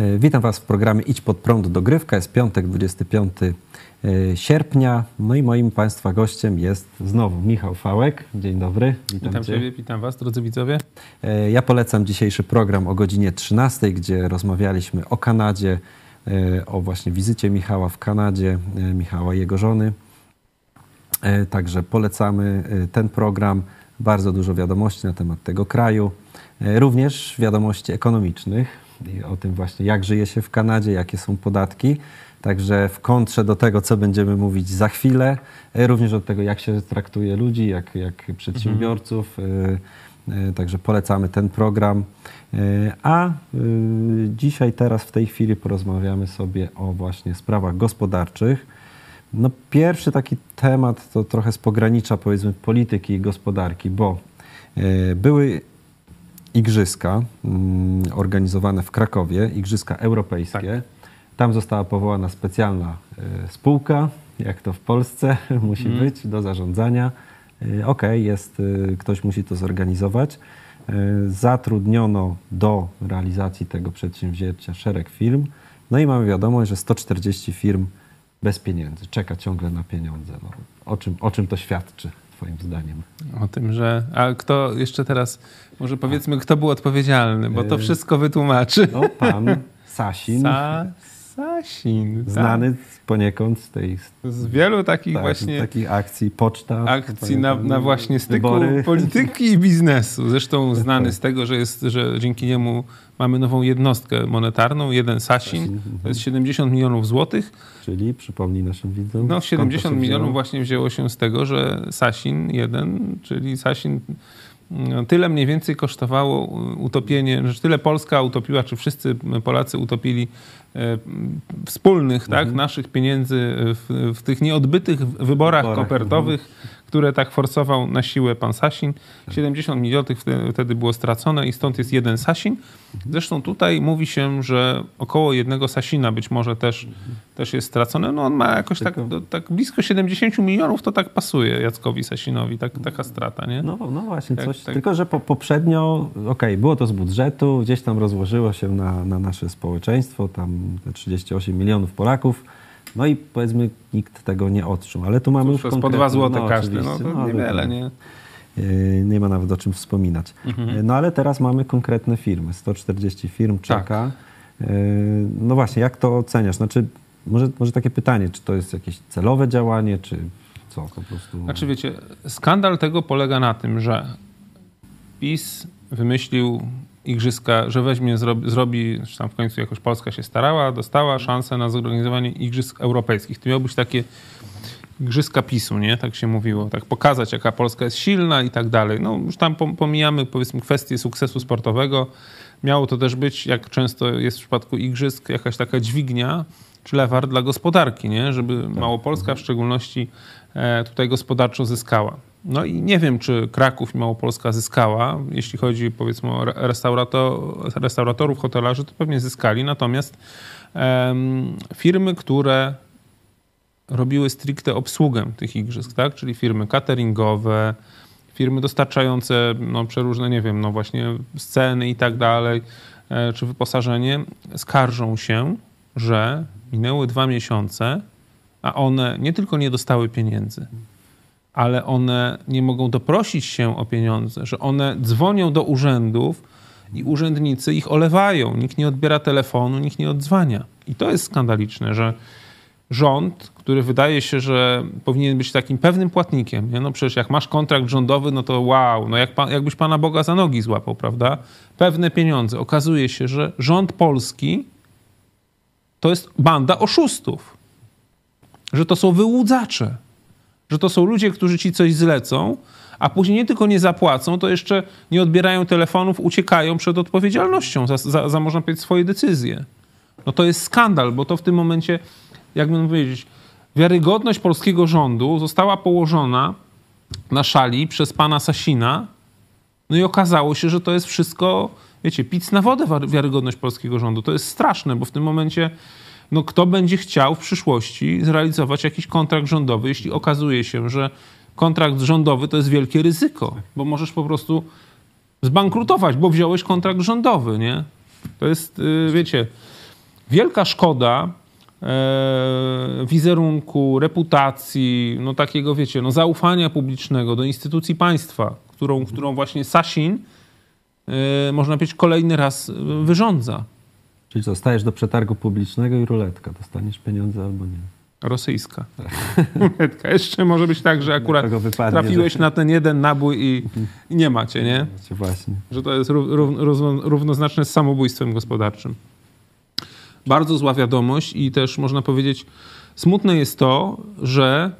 E, witam Was w programie Idź pod prąd dogrywka. Jest piątek, 25 e, sierpnia. No i moim Państwa gościem jest znowu Michał Fałek. Dzień dobry. Witam, witam Ciebie, witam Was, drodzy widzowie. E, ja polecam dzisiejszy program o godzinie 13, gdzie rozmawialiśmy o Kanadzie, o właśnie wizycie Michała w Kanadzie, Michała i jego żony. Także polecamy ten program. Bardzo dużo wiadomości na temat tego kraju. Również wiadomości ekonomicznych o tym właśnie, jak żyje się w Kanadzie, jakie są podatki. Także w kontrze do tego, co będziemy mówić za chwilę, e, również od tego, jak się traktuje ludzi, jak, jak przedsiębiorców. Mhm. Także polecamy ten program. A dzisiaj, teraz, w tej chwili porozmawiamy sobie o właśnie sprawach gospodarczych. No, pierwszy taki temat to trochę z pogranicza, powiedzmy, polityki i gospodarki, bo były igrzyska mm, organizowane w Krakowie, igrzyska europejskie. Tak. Tam została powołana specjalna e, spółka, jak to w Polsce musi mm. być, do zarządzania. E, ok, jest, e, ktoś musi to zorganizować. Zatrudniono do realizacji tego przedsięwzięcia szereg firm. No i mamy wiadomość, że 140 firm bez pieniędzy, czeka ciągle na pieniądze. No, o, czym, o czym to świadczy, Twoim zdaniem? O tym, że. A kto jeszcze teraz może powiedzmy, kto był odpowiedzialny, bo to y, wszystko wytłumaczy. No, pan Sasin. Sa Sasin. Tak. Znany tak. poniekąd z tej... Z wielu takich tak, właśnie... takich akcji, poczta. Akcji na, na, właśnie styku wybory. polityki i biznesu. Zresztą znany z tego, że, jest, że dzięki niemu mamy nową jednostkę monetarną, jeden Sasin. To jest 70 milionów złotych. Czyli, przypomnij naszym widzom. No 70 milionów właśnie wzięło się z tego, że Sasin jeden, czyli Sasin Tyle mniej więcej kosztowało utopienie, że tyle Polska utopiła, czy wszyscy Polacy utopili e, wspólnych, tak, mhm. tak, naszych pieniędzy w, w, tych nieodbytych wyborach mhm. kopertowych, które tak forsował na siłę pan Sasin. 70 milionów wtedy było stracone i stąd jest jeden Sasin. Zresztą tutaj mówi się, że około jednego Sasina być może też, też jest stracone. No on ma jakoś tak, tak blisko 70 milionów, to tak pasuje Jackowi Sasinowi, tak, taka strata, nie? No, no właśnie, coś, tak, tylko że po, poprzednio, okej, okay, było to z budżetu, gdzieś tam rozłożyło się na, na nasze społeczeństwo, tam te 38 milionów Polaków, no i powiedzmy nikt tego nie odczuł, ale tu mamy Cóż, już po 2 zł no, każdy, no to no, niewiele, nie? E, nie ma nawet o czym wspominać. Mhm. E, no ale teraz mamy konkretne firmy. 140 firm czeka. Tak. No właśnie, jak to oceniasz? Znaczy, może, może takie pytanie, czy to jest jakieś celowe działanie, czy co po prostu? Znaczy wiecie, skandal tego polega na tym, że PiS wymyślił igrzyska, że weźmie, zrobi, zrobi, tam w końcu jakoś Polska się starała, dostała szansę na zorganizowanie igrzysk europejskich. To miało być takie igrzyska PiSu, nie? Tak się mówiło. Tak pokazać, jaka Polska jest silna i tak dalej. No już tam pomijamy, powiedzmy, kwestię sukcesu sportowego. Miało to też być, jak często jest w przypadku igrzysk, jakaś taka dźwignia czy lewar dla gospodarki, nie? Żeby tak. Małopolska w szczególności e, tutaj gospodarczo zyskała. No i nie wiem, czy Kraków i Małopolska zyskała. Jeśli chodzi powiedzmy o restauratorów, hotelarzy, to pewnie zyskali. Natomiast um, firmy, które robiły stricte obsługę tych igrzysk, tak? czyli firmy cateringowe, firmy dostarczające no, przeróżne, nie wiem, no właśnie sceny i tak dalej, e, czy wyposażenie, skarżą się, że minęły dwa miesiące, a one nie tylko nie dostały pieniędzy, ale one nie mogą doprosić się o pieniądze, że one dzwonią do urzędów i urzędnicy ich olewają. Nikt nie odbiera telefonu, nikt nie odzwania. I to jest skandaliczne, że rząd, który wydaje się, że powinien być takim pewnym płatnikiem, nie? no przecież jak masz kontrakt rządowy, no to wow, no jak pan, jakbyś Pana Boga za nogi złapał, prawda? Pewne pieniądze. Okazuje się, że rząd polski to jest banda oszustów, że to są wyłudzacze, że to są ludzie, którzy ci coś zlecą, a później nie tylko nie zapłacą, to jeszcze nie odbierają telefonów, uciekają przed odpowiedzialnością za, za, za można powiedzieć, swoje decyzje. No to jest skandal, bo to w tym momencie, jakbym powiedzieć, wiarygodność polskiego rządu została położona na szali przez pana Sasina, no i okazało się, że to jest wszystko, wiecie, pic na wodę wiarygodność polskiego rządu. To jest straszne, bo w tym momencie no kto będzie chciał w przyszłości zrealizować jakiś kontrakt rządowy, jeśli okazuje się, że kontrakt rządowy to jest wielkie ryzyko, bo możesz po prostu zbankrutować, bo wziąłeś kontrakt rządowy, nie? To jest, y, wiecie, wielka szkoda e, wizerunku, reputacji, no takiego, wiecie, no zaufania publicznego do instytucji państwa, którą, którą właśnie Sasin, e, można powiedzieć, kolejny raz wyrządza. Czyli co, stajesz do przetargu publicznego i ruletka. Dostaniesz pieniądze albo nie. Rosyjska. Ruletka. Jeszcze może być tak, że akurat trafiłeś że... na ten jeden nabój i, i nie macie, nie? Właśnie. Że to jest równoznaczne z samobójstwem gospodarczym. Bardzo zła wiadomość i też można powiedzieć, smutne jest to, że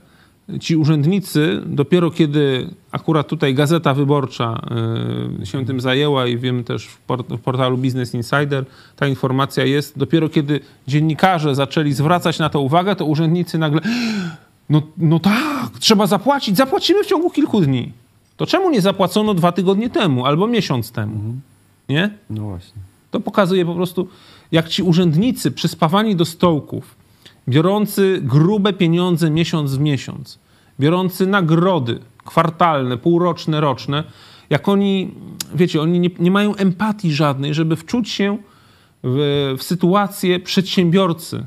ci urzędnicy dopiero kiedy akurat tutaj Gazeta Wyborcza y, się tym zajęła i wiem też w portalu Business Insider ta informacja jest, dopiero kiedy dziennikarze zaczęli zwracać na to uwagę, to urzędnicy nagle no, no tak, trzeba zapłacić, zapłacimy w ciągu kilku dni. To czemu nie zapłacono dwa tygodnie temu albo miesiąc temu? Mhm. Nie? No właśnie. To pokazuje po prostu, jak ci urzędnicy przyspawani do stołków, biorący grube pieniądze miesiąc w miesiąc, biorący nagrody kwartalne, półroczne, roczne, jak oni, wiecie, oni nie, nie mają empatii żadnej, żeby wczuć się w, w sytuację przedsiębiorcy,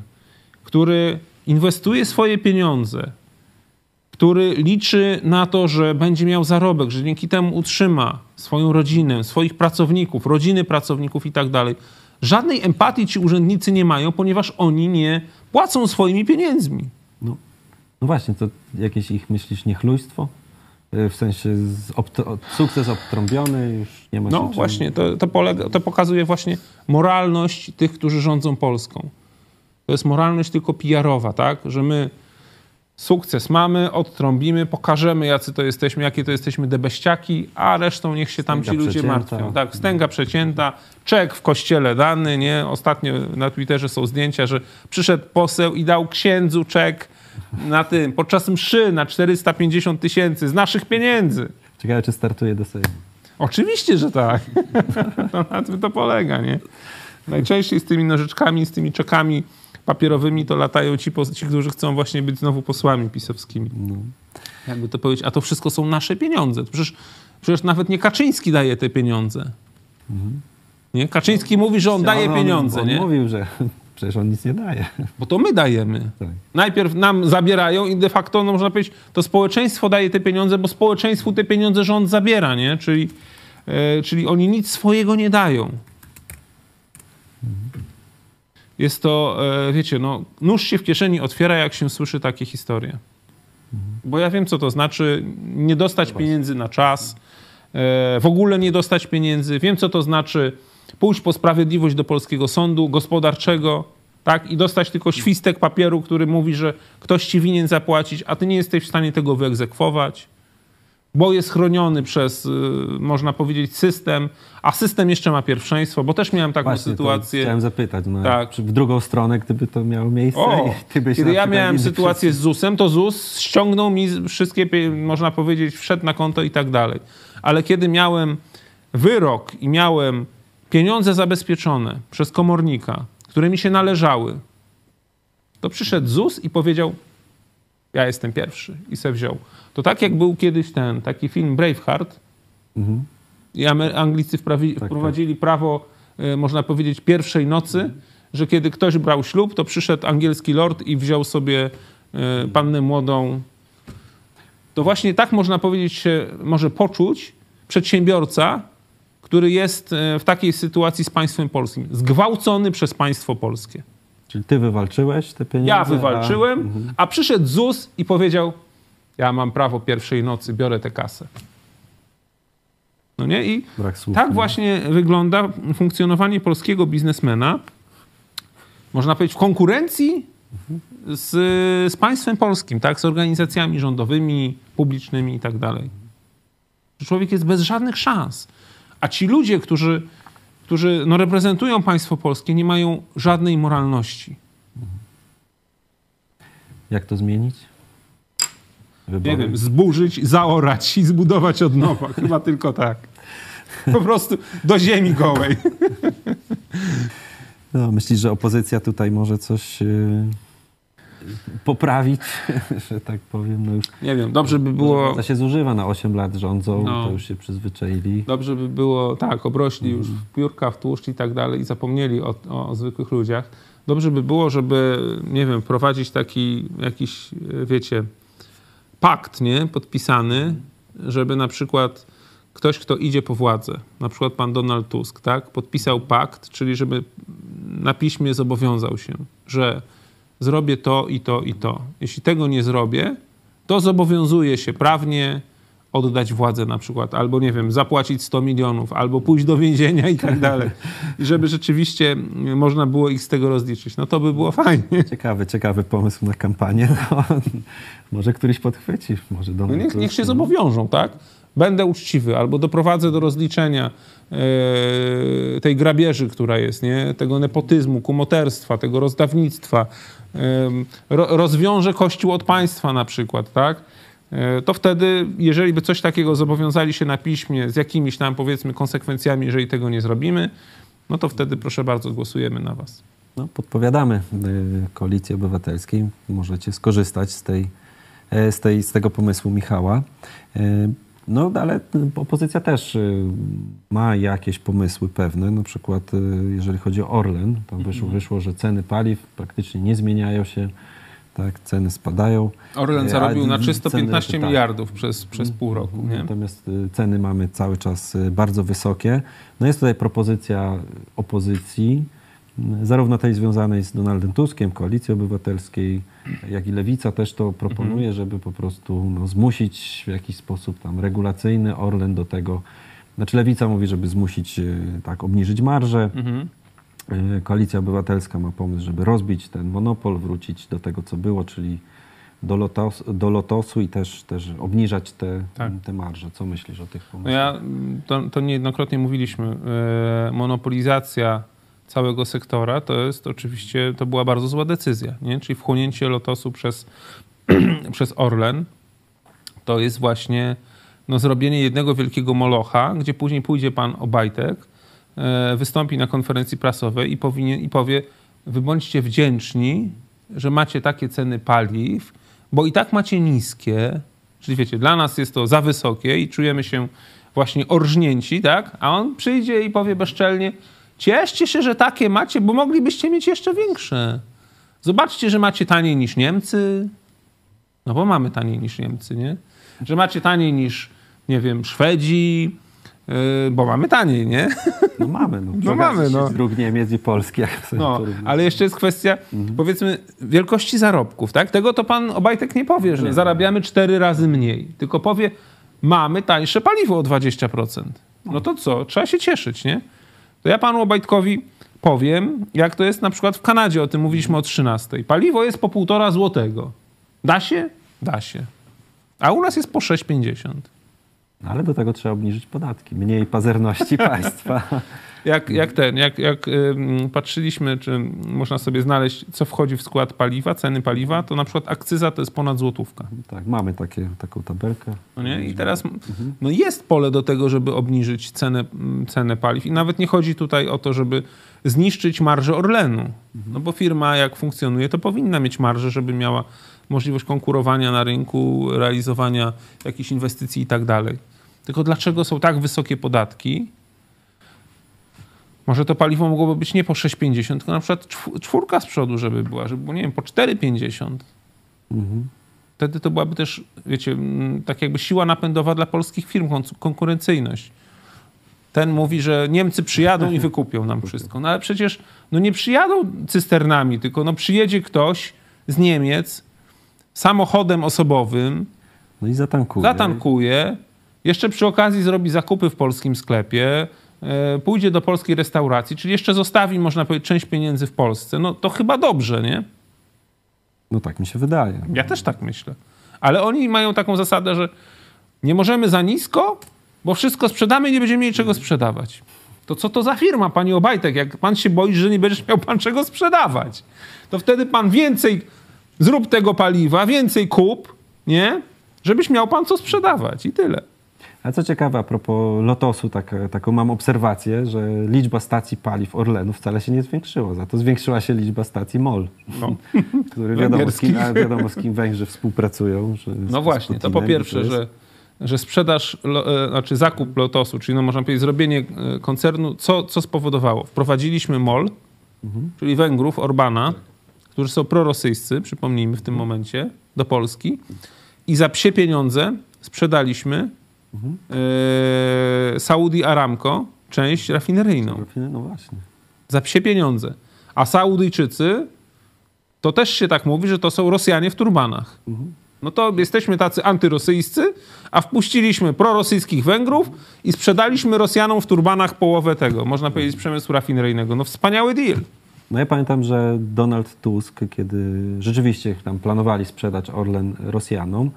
który inwestuje swoje pieniądze, który liczy na to, że będzie miał zarobek, że dzięki temu utrzyma swoją rodzinę, swoich pracowników, rodziny pracowników i tak dalej. Żadnej empatii ci urzędnicy nie mają, ponieważ oni nie płacą swoimi pieniędzmi. No, no właśnie, to jakieś ich, myślisz, niechlujstwo? Y, w sensie sukces obtrąbiony, już nie ma No czym... właśnie, to, to, polega, to pokazuje właśnie moralność tych, którzy rządzą Polską. To jest moralność tylko PR-owa, tak? Że my sukces mamy, odtrąbimy, pokażemy, jacy to jesteśmy, jakie to jesteśmy debeściaki, a resztą niech się tam Stęga ci ludzie przecięta. martwią. Tak, wstęga przecięta, czek w kościele dany, nie? Ostatnio na Twitterze są zdjęcia, że przyszedł poseł i dał księdzu czek na tym, podczas mszy na 450 tysięcy z naszych pieniędzy. Ciekawe, czy startuje do Sejmu. Oczywiście, że tak. to na tym to polega, nie? Najczęściej z tymi nożyczkami, z tymi czekami papierowymi to latają ci, ci którzy chcą właśnie być znowu posłami pisowskimi. No. Jakby to powiedzieć, a to wszystko są nasze pieniądze. Przecież, przecież nawet nie Kaczyński daje te pieniądze. Mhm. Nie? Kaczyński mówi, że on daje pieniądze. On, on nie? mówił, że Przecież on nic nie daje. Bo to my dajemy. Tak. Najpierw nam zabierają i de facto, no można powiedzieć, to społeczeństwo daje te pieniądze, bo społeczeństwu te pieniądze rząd zabiera, nie? Czyli, e, czyli oni nic swojego nie dają. Jest to, e, wiecie, no, nóż się w kieszeni otwiera, jak się słyszy takie historie. Bo ja wiem, co to znaczy. Nie dostać pieniędzy na czas, e, w ogóle nie dostać pieniędzy. Wiem, co to znaczy pójść po sprawiedliwość do polskiego sądu gospodarczego, tak, i dostać tylko świstek papieru, który mówi, że ktoś ci winien zapłacić, a ty nie jesteś w stanie tego wyegzekwować, bo jest chroniony przez, y, można powiedzieć, system, a system jeszcze ma pierwszeństwo, bo też miałem taką Właśnie, sytuację. Chciałem zapytać, no, tak. w drugą stronę, gdyby to miało miejsce. O, kiedy ja miałem sytuację z ZUS-em, to ZUS ściągnął mi wszystkie, można powiedzieć, wszedł na konto i tak dalej. Ale kiedy miałem wyrok i miałem pieniądze zabezpieczone przez komornika, które mi się należały, to przyszedł ZUS i powiedział: Ja jestem pierwszy i se wziął. To tak jak był kiedyś ten taki film Braveheart. Mhm. I Anglicy wprawi, tak, wprowadzili tak. prawo, y, można powiedzieć, pierwszej nocy, mhm. że kiedy ktoś brał ślub, to przyszedł angielski lord i wziął sobie y, pannę młodą. To właśnie tak można powiedzieć, się może poczuć przedsiębiorca, który jest e, w takiej sytuacji z państwem polskim, zgwałcony przez państwo polskie. Czyli ty wywalczyłeś te pieniądze? Ja wywalczyłem, a, mhm. a przyszedł ZUS i powiedział, ja mam prawo pierwszej nocy, biorę tę kasę. No nie? I słów, tak nie? właśnie wygląda funkcjonowanie polskiego biznesmena, można powiedzieć, w konkurencji z, z państwem polskim, tak? z organizacjami rządowymi, publicznymi i tak dalej. Człowiek jest bez żadnych szans. A ci ludzie, którzy, którzy no, reprezentują państwo polskie, nie mają żadnej moralności. Jak to zmienić? Wybory? Nie wiem, zburzyć, zaorać i zbudować od nowa. Chyba tylko tak. Po prostu do ziemi gołej. No, myślisz, że opozycja tutaj może coś yy, poprawić, że tak powiem. No już, nie wiem, dobrze by było... To się zużywa na 8 lat rządzą, no. to już się przyzwyczaili. Dobrze by było, tak, obrośli już w piórka, w tłuszcz i tak dalej i zapomnieli o, o, zwykłych ludziach. dobrze by było, żeby, nie wiem, wprowadzić taki jakiś, wiecie, pakt, nie, podpisany, żeby na przykład ktoś, kto idzie po władzę, na przykład pan Donald Tusk, tak, podpisał pakt, czyli żeby na piśmie zobowiązał się, że zrobię to i to i to. Jeśli tego nie zrobię, to zobowiązuje się prawnie oddać władzę na przykład, albo nie wiem, zapłacić 100 milionów, albo pójść do więzienia i tak dalej. I żeby rzeczywiście można było ich z tego rozliczyć. No to by było fajnie. Ciekawy, ciekawy pomysł na kampanię. No, może któryś podchwyci, może do no niech, niech się zobowiążą, tak? Będę uczciwy, albo doprowadzę do rozliczenia e, tej grabieży, która jest, nie? tego nepotyzmu, kumoterstwa, tego rozdawnictwa. E, ro, rozwiążę Kościół od państwa na przykład, tak? E, to wtedy, jeżeli by coś takiego zobowiązali się na piśmie z jakimiś tam powiedzmy konsekwencjami, jeżeli tego nie zrobimy, no to wtedy proszę bardzo, głosujemy na was. No, podpowiadamy y, Koalicji Obywatelskiej. Możecie skorzystać z, tej, e, z, tej, z tego pomysłu Michała. No, ale opozycja też y, ma jakieś pomysły pewne. Na przykład, jeżeli chodzi o Orlen, tam wyszło, mhm. wyszło że ceny paliw praktycznie nie zmieniają się tak, ceny spadają. Orlen zarobił na 315 ceny, tak. miliardów tak. przez, przez pół roku. Nie? Natomiast y, ceny mamy cały czas y, bardzo wysokie. No jest tutaj propozycja opozycji, y, zarówno tej związanej z Donaldem Tuskiem, Koalicji Obywatelskiej, jak i Lewica też to proponuje, mhm. żeby po prostu no, zmusić w jakiś sposób tam regulacyjny Orlen do tego, znaczy Lewica mówi, żeby zmusić, tak, obniżyć marżę, mhm. Y, Koalicja Obywatelska ma pomysł, żeby rozbić ten monopol, wrócić do tego, co było, czyli do, lotos, do lotosu i też, też obniżać te, tak. te marże. Co myślisz o tych pomysłach? No ja, to, to niejednokrotnie mówiliśmy. E, monopolizacja całego sektora to jest oczywiście, to była bardzo zła decyzja, nie? czyli wchłonięcie lotosu przez, przez Orlen to jest właśnie no, zrobienie jednego wielkiego molocha, gdzie później pójdzie pan Obajtek, E, wystąpi na konferencji prasowej i, powinien, i powie: Wy bądźcie wdzięczni, że macie takie ceny paliw, bo i tak macie niskie. Czyli wiecie, dla nas jest to za wysokie i czujemy się właśnie orżnięci, tak? A on przyjdzie i powie bezczelnie: Cieszcie się, że takie macie, bo moglibyście mieć jeszcze większe. Zobaczcie, że macie taniej niż Niemcy. No bo mamy taniej niż Niemcy, nie? Że macie taniej niż, nie wiem, Szwedzi, Yy, bo mamy taniej, nie? No mamy, no. no mamy, no. Z dróg Niemiec i Polski. no, ale jeszcze jest kwestia, mhm. powiedzmy, wielkości zarobków, tak? Tego to pan Obajtek nie powie, że nie. zarabiamy cztery razy mniej, tylko powie, mamy tańsze paliwo o 20%. No to co? Trzeba się cieszyć, nie? To ja panu Obajtkowi powiem, jak to jest na przykład w Kanadzie, o tym mówiliśmy o 13. Paliwo jest po półtora złotego. Da się? Da się. A u nas jest po 6,50. No, ale do tego trzeba obniżyć podatki, mniej pazerności państwa. Jak, jak ten, jak, jak patrzyliśmy, czy można sobie znaleźć, co wchodzi w skład paliwa, ceny paliwa, to na przykład akcyza to jest ponad złotówka. Tak, mamy takie, taką tabelkę. No nie? I teraz mhm. no jest pole do tego, żeby obniżyć cenę, cenę paliw. I nawet nie chodzi tutaj o to, żeby zniszczyć marżę Orlenu. Mhm. No bo firma jak funkcjonuje, to powinna mieć marżę, żeby miała możliwość konkurowania na rynku, realizowania jakichś inwestycji i tak dalej. Tylko dlaczego są tak wysokie podatki? Może to paliwo mogłoby być nie po 6,50, tylko na przykład czwórka z przodu, żeby była, żeby było, nie wiem, po 4,50. Mhm. Wtedy to byłaby też, wiecie, tak jakby siła napędowa dla polskich firm, konkurencyjność. Ten mówi, że Niemcy przyjadą i wykupią nam wszystko. No ale przecież no nie przyjadą cysternami, tylko no przyjedzie ktoś z Niemiec samochodem osobowym. No i zatankuje. Zatankuje, jeszcze przy okazji zrobi zakupy w polskim sklepie, e, pójdzie do polskiej restauracji, czyli jeszcze zostawi, można powiedzieć, część pieniędzy w Polsce. No to chyba dobrze, nie? No tak mi się wydaje. Ja też tak myślę. Ale oni mają taką zasadę, że nie możemy za nisko, bo wszystko sprzedamy i nie będziemy mieli czego sprzedawać. To co to za firma, panie Obajtek? Jak pan się boi, że nie będziesz miał pan czego sprzedawać, to wtedy pan więcej zrób tego paliwa, więcej kup, nie? Żebyś miał pan co sprzedawać i tyle. A co ciekawe, a propos Lotosu, tak, taką mam obserwację, że liczba stacji paliw Orlenu wcale się nie zwiększyła. Za to zwiększyła się liczba stacji MOL, no. który wiadomo z, kim, wiadomo z kim Węgrzy współpracują. no właśnie, to po pierwsze, że, że sprzedaż, e, znaczy zakup Lotosu, czyli no można powiedzieć zrobienie e, koncernu, co, co spowodowało? Wprowadziliśmy MOL, czyli Węgrów, Orbana, którzy są prorosyjscy, przypomnijmy w tym momencie, do Polski. I za psie pieniądze sprzedaliśmy e, Saudi Aramco część rafineryjną. No właśnie. Za psie pieniądze. A Saudyjczycy, to też się tak mówi, że to są Rosjanie w turbanach. No to jesteśmy tacy antyrosyjscy, a wpuściliśmy prorosyjskich Węgrów i sprzedaliśmy Rosjanom w turbanach połowę tego, można powiedzieć, przemysłu rafineryjnego. No wspaniały deal. No ja pamiętam, że Donald Tusk, kiedy rzeczywiście tam planowali sprzedać Orlen Rosjanom,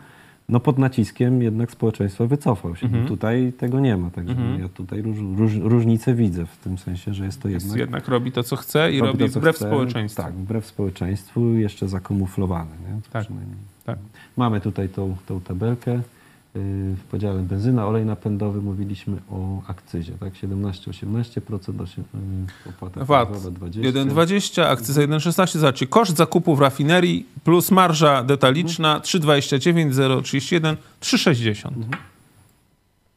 no pod naciskiem jednak społeczeństwa wycofał się. Mhm. Tutaj tego nie ma, także ja tutaj róż, róż, różnicę widzę w tym sensie, że jest to Jest, jednak... jednak robi to, co chce i robi robi to, wbrew chce. społeczeństwu. Tak, wbrew społeczeństwu, jeszcze. Nie? To Tak. przynajmniej. Tak. Mamy tutaj tą, tą tabelkę. Yy, W podziale benzyna, olej napędowy mówiliśmy o akcyzie, tak? 17-18%, osiem- yy, opłata VAT paliwowa 20%. 1,20, akcyza 1,16. Zobaczcie, koszt zakupu w rafinerii plus marża detaliczna 3,29, 0,31, 3,60.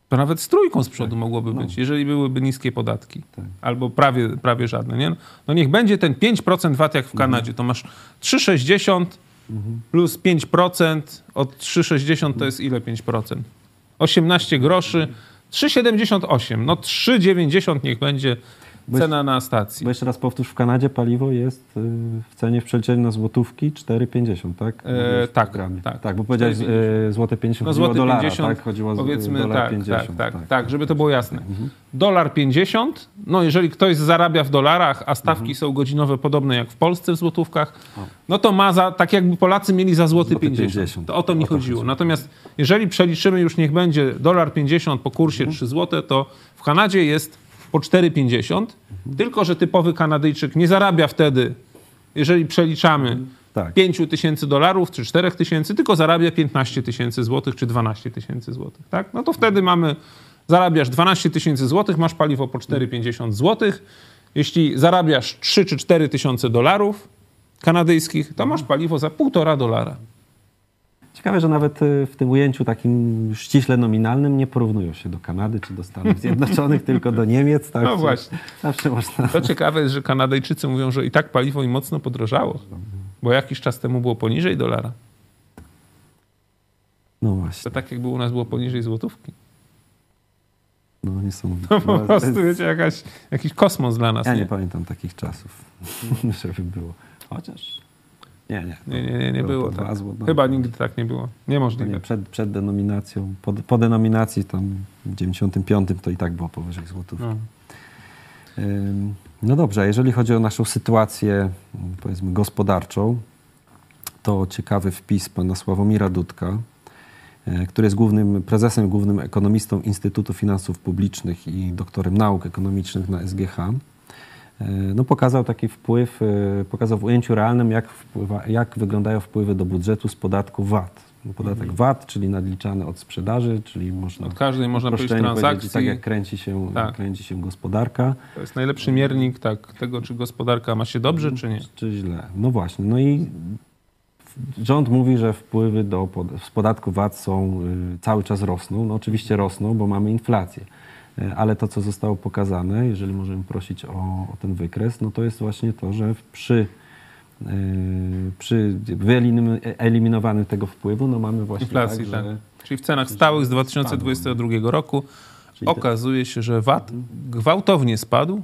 To nawet z trójką z przodu mogłoby No. być, jeżeli byłyby niskie podatki. Tak. Albo prawie, prawie żadne. Nie? No niech będzie ten 5% VAT jak w Kanadzie. To masz 3,60 plus 5%. Od 3,60 to jest ile 5%? 18 groszy. 3,78. No 3,90 niech będzie cena na stacji. Bo jeszcze raz powtórz, w Kanadzie paliwo jest yy, w cenie w przeliczeniu na złotówki 4,50, tak? E, tak, tak. tak, bo powiedziałeś 4,50. yy, złote 50, No o dolara, 50, tak? Chodziło powiedzmy dolar tak, 50. tak, tak, tak, żeby to było jasne. Dolar 50, no jeżeli ktoś zarabia w dolarach, a stawki są godzinowe podobne jak w Polsce w złotówkach, no to ma za, tak jakby Polacy mieli za złoty Złoty 50. 50. To o to mi O to chodziło. chodzi. Natomiast jeżeli przeliczymy już niech będzie dolar 50 po kursie 3 zł, to w Kanadzie jest po 4,50, tylko że typowy Kanadyjczyk nie zarabia wtedy, jeżeli przeliczamy Tak. 5 tysięcy dolarów czy 4 tysięcy, tylko zarabia 15 tysięcy złotych czy 12 tysięcy złotych. Tak? No to wtedy mamy, zarabiasz 12 tysięcy złotych, masz paliwo po 4,50 złotych. Jeśli zarabiasz 3 czy 4 tysiące dolarów kanadyjskich, to masz paliwo za 1,5 dolara. Ciekawe, że nawet y, w tym ujęciu takim ściśle nominalnym nie porównują się do Kanady czy do Stanów Zjednoczonych, tylko do Niemiec. Tak? No właśnie. Zawsze można... To ciekawe jest, że Kanadyjczycy mówią, że i tak paliwo im mocno podrożało, bo jakiś czas temu było poniżej dolara. No To właśnie. tak jakby u nas było poniżej złotówki. No niesamowite. To po No, prostu, to jest- wiecie, jakaś, jakiś kosmos dla nas. Ja nie nie? pamiętam takich czasów, żeby było. Chociaż... Nie, nie. Nie, nie, nie, nie było dwa tak. Chyba nigdy tak nie było. Niemożliwe. nie, przed, przed denominacją, po, po denominacji tam w 95 to i tak było powyżej złotówki. No. No dobrze, a jeżeli chodzi o naszą sytuację, powiedzmy, gospodarczą, to ciekawy wpis pana Sławomira Dudka, e, który jest głównym prezesem, głównym ekonomistą Instytutu Finansów Publicznych i doktorem nauk ekonomicznych na SGH. E, No, pokazał taki wpływ, e, pokazał w ujęciu realnym, jak, wpływa, jak wyglądają wpływy do budżetu z podatku VAT. Podatek VAT, czyli nadliczany od sprzedaży, czyli można Od każdej, można powiedzieć, uproszczeniu transakcji. tak jak kręci się, Tak. kręci się gospodarka. To jest najlepszy miernik tak, tego, czy gospodarka ma się dobrze, czy nie. Czy źle? No właśnie. No i rząd mówi, że wpływy do, z podatku VAT są y, cały czas rosną. No oczywiście rosną, bo mamy inflację. Y, Ale to, co zostało pokazane, jeżeli możemy prosić o, o ten wykres, no to jest właśnie to, że przy, y, przy wyeliminowaniu tego wpływu, no mamy właśnie Inflacji, tak, tak. że Czyli w cenach stałych z 2022 roku Czyli okazuje się, że VAT gwałtownie spadł,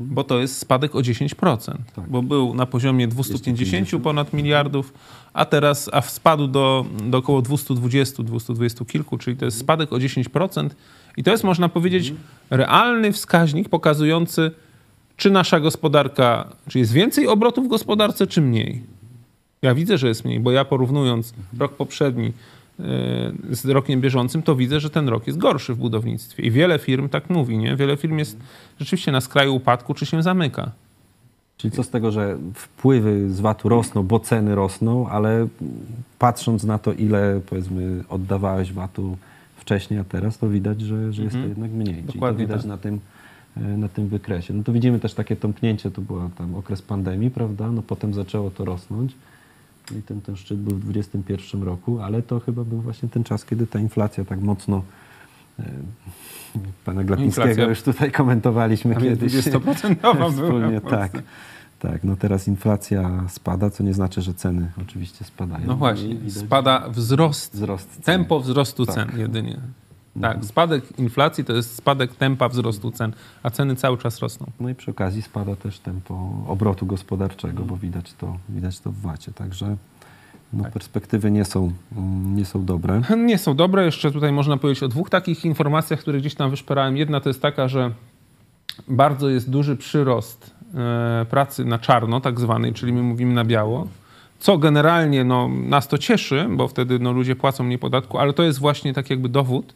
bo to jest spadek o 10%. Tak. Bo był na poziomie 250 250. ponad miliardów, a teraz a spadł do, do około 220, 220 kilku, czyli to jest spadek o 10%. I to jest, można powiedzieć, realny wskaźnik pokazujący, czy nasza gospodarka, czy jest więcej obrotów w gospodarce, czy mniej. Ja widzę, że jest mniej, bo ja porównując rok poprzedni z rokiem bieżącym, to widzę, że ten rok jest gorszy w budownictwie. I wiele firm tak mówi, nie? Wiele firm jest rzeczywiście na skraju upadku, czy się zamyka. Czyli co z tego, że wpływy z VAT-u rosną, bo ceny rosną, ale patrząc na to, ile powiedzmy oddawałeś VAT-u wcześniej, a teraz, to widać, że, że jest to jednak mniej. Czyli to Mhm. Dokładnie widać tak. na, tym, e, na tym wykresie. No to widzimy też takie tąpnięcie, to był tam okres pandemii, prawda? No potem zaczęło to rosnąć. No I ten, ten szczyt był w 2021 roku, ale to chyba był właśnie ten czas, kiedy ta inflacja tak mocno e, Pana Glapińskiego Inflacja. już tutaj komentowaliśmy A kiedyś. 20% była w Wspólnie, tak. Tak, no teraz inflacja spada, co nie znaczy, że ceny oczywiście spadają. No właśnie, spada wzrost, wzrost tempo wzrostu tak. cen jedynie. Tak, mhm. spadek inflacji to jest spadek tempa wzrostu cen, a ceny cały czas rosną. No i przy okazji spada też tempo obrotu gospodarczego, bo widać to, widać to w wacie. Także no, tak. perspektywy nie są, mm, nie są dobre. Nie są dobre. Jeszcze tutaj można powiedzieć o dwóch takich informacjach, które gdzieś tam wyszperałem. Jedna to jest taka, że bardzo jest duży przyrost e, pracy na czarno, tak zwanej, czyli my mówimy na biało, co generalnie no, nas to cieszy, bo wtedy no, ludzie płacą mniej podatku, ale to jest właśnie tak jakby dowód,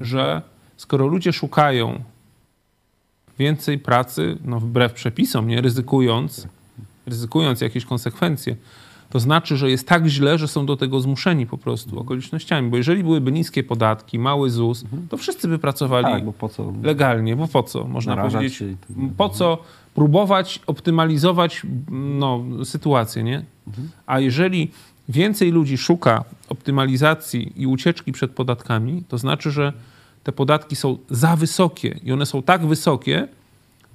że skoro ludzie szukają więcej pracy, no wbrew przepisom, nie ryzykując, ryzykując jakieś konsekwencje, to znaczy, że jest tak źle, że są do tego zmuszeni po prostu okolicznościami. Bo jeżeli byłyby niskie podatki, mały ZUS, to wszyscy by pracowali tak, bo legalnie, bo po co, można powiedzieć, po co próbować optymalizować no, sytuację, nie? A jeżeli więcej ludzi szuka optymalizacji i ucieczki przed podatkami, to znaczy, że te podatki są za wysokie i one są tak wysokie,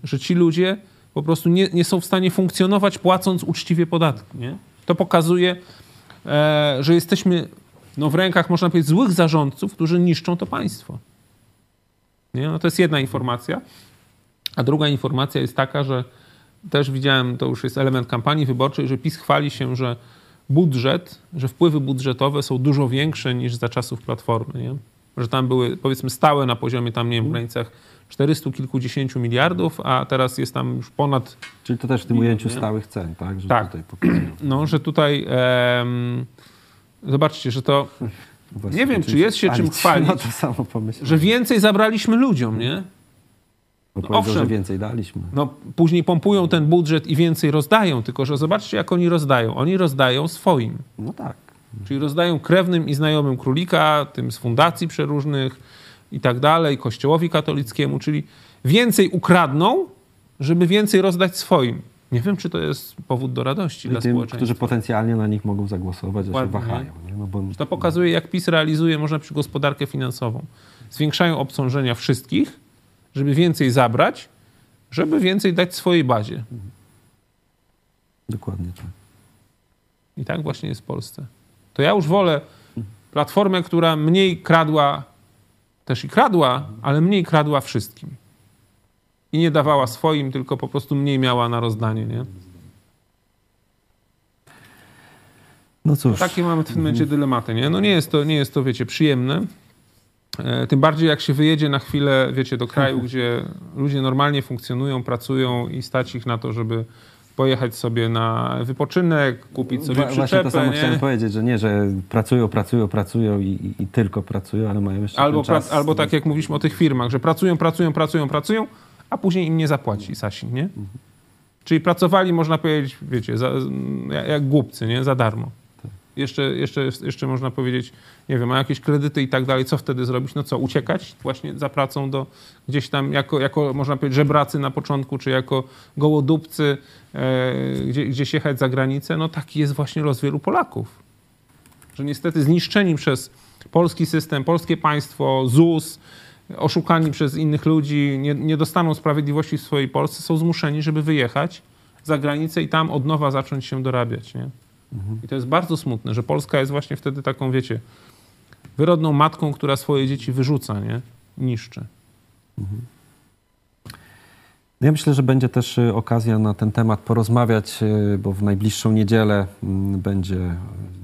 że ci ludzie po prostu nie, nie są w stanie funkcjonować płacąc uczciwie podatki. Nie? To pokazuje, e, że jesteśmy no, w rękach, można powiedzieć, złych zarządców, którzy niszczą to państwo. Nie? No, to jest jedna informacja. A druga informacja jest taka, że też widziałem, to już jest element kampanii wyborczej, że PiS chwali się, że budżet, że wpływy budżetowe są dużo większe niż za czasów Platformy. Nie? Że tam były, powiedzmy, stałe na poziomie tam, nie wiem, w granicach 400 kilkudziesięciu miliardów, a teraz jest tam już ponad... Czyli to też w tym ujęciu nie? stałych cen, tak? Że tak. Tutaj no, że tutaj... Em, zobaczcie, że to... Właśnie nie wiem, czy jest się czym chwalić, no że więcej zabraliśmy ludziom, nie? Bo no owszem, że więcej daliśmy. No, później pompują ten budżet i więcej rozdają, tylko że zobaczcie, jak oni rozdają. Oni rozdają swoim. No tak. Czyli rozdają krewnym i znajomym królika, tym z fundacji przeróżnych i tak dalej, kościołowi katolickiemu, czyli więcej ukradną, żeby więcej rozdać swoim. Nie wiem, czy to jest powód do radości I dla tym, społeczeństwa. którzy potencjalnie na nich mogą zagłosować, że się wahają. No bo... To pokazuje, jak PiS realizuje, można powiedzieć, gospodarkę finansową. Zwiększają obciążenia wszystkich, żeby więcej zabrać, żeby więcej dać swojej bazie. Dokładnie tak. I tak właśnie jest w Polsce. To ja już wolę platformę, która mniej kradła, też i kradła, ale mniej kradła wszystkim. I nie dawała swoim, tylko po prostu mniej miała na rozdanie, nie? No cóż. takie mamy w tym momencie dylematy, nie? No nie jest to, nie jest to wiecie, przyjemne. E, tym bardziej jak się wyjedzie na chwilę, wiecie, do kraju, gdzie ludzie normalnie funkcjonują, pracują i stać ich na to, żeby pojechać sobie na wypoczynek, kupić sobie przyczepę. Właśnie to samo nie? chciałem powiedzieć, że nie, że pracują, pracują, pracują i, i, i tylko pracują, ale mają jeszcze albo, czas. albo tak jak mówiliśmy o tych firmach, że pracują, pracują, pracują, pracują, a później im nie zapłaci Sasin, nie? Mhm. Czyli pracowali, można powiedzieć, wiecie, za, jak głupcy, nie? Za darmo jeszcze, jeszcze, jeszcze można powiedzieć, nie wiem, ma jakieś kredyty i tak dalej, co wtedy zrobić? No co, uciekać właśnie za pracą do gdzieś tam, jako, jako można powiedzieć, żebracy na początku, czy jako gołodupcy e, gdzie, gdzieś jechać za granicę? No taki jest właśnie los wielu Polaków. Że niestety zniszczeni przez polski system, polskie państwo, ZUS, oszukani przez innych ludzi, nie, nie dostaną sprawiedliwości w swojej Polsce, są zmuszeni, żeby wyjechać za granicę i tam od nowa zacząć się dorabiać, nie? I to jest bardzo smutne, że Polska jest właśnie wtedy taką, wiecie, wyrodną matką, która swoje dzieci wyrzuca, nie? Niszczy. Mhm. Ja myślę, że będzie też y, okazja na ten temat porozmawiać, y, bo w najbliższą niedzielę mm, będzie,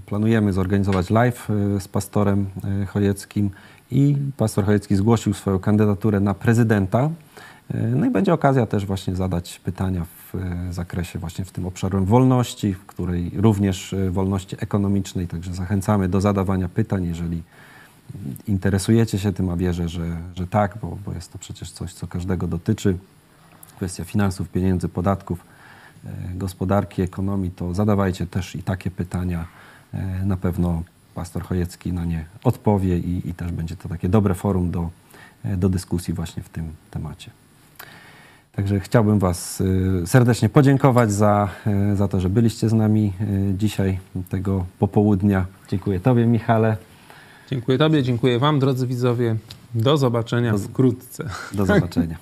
planujemy zorganizować live y, z pastorem Chojeckim i pastor Chojecki zgłosił swoją kandydaturę na prezydenta. No i będzie okazja też właśnie zadać pytania w e, zakresie właśnie w tym obszarze wolności, w której również e, wolności ekonomicznej, także zachęcamy do zadawania pytań, jeżeli interesujecie się tym, a wierzę, że, że tak, bo, bo jest to przecież coś, co każdego dotyczy. Kwestia finansów, pieniędzy, podatków, e, gospodarki, ekonomii, to zadawajcie też i takie pytania. Na pewno pastor Chojecki na nie odpowie i, i też będzie to takie dobre forum do, do dyskusji właśnie w tym temacie. Także chciałbym Was y, serdecznie podziękować za, y, za to, że byliście z nami y, dzisiaj, tego popołudnia. Dziękuję Tobie, Michale. Dziękuję Tobie, dziękuję Wam, drodzy widzowie. Do zobaczenia do, wkrótce. Do zobaczenia.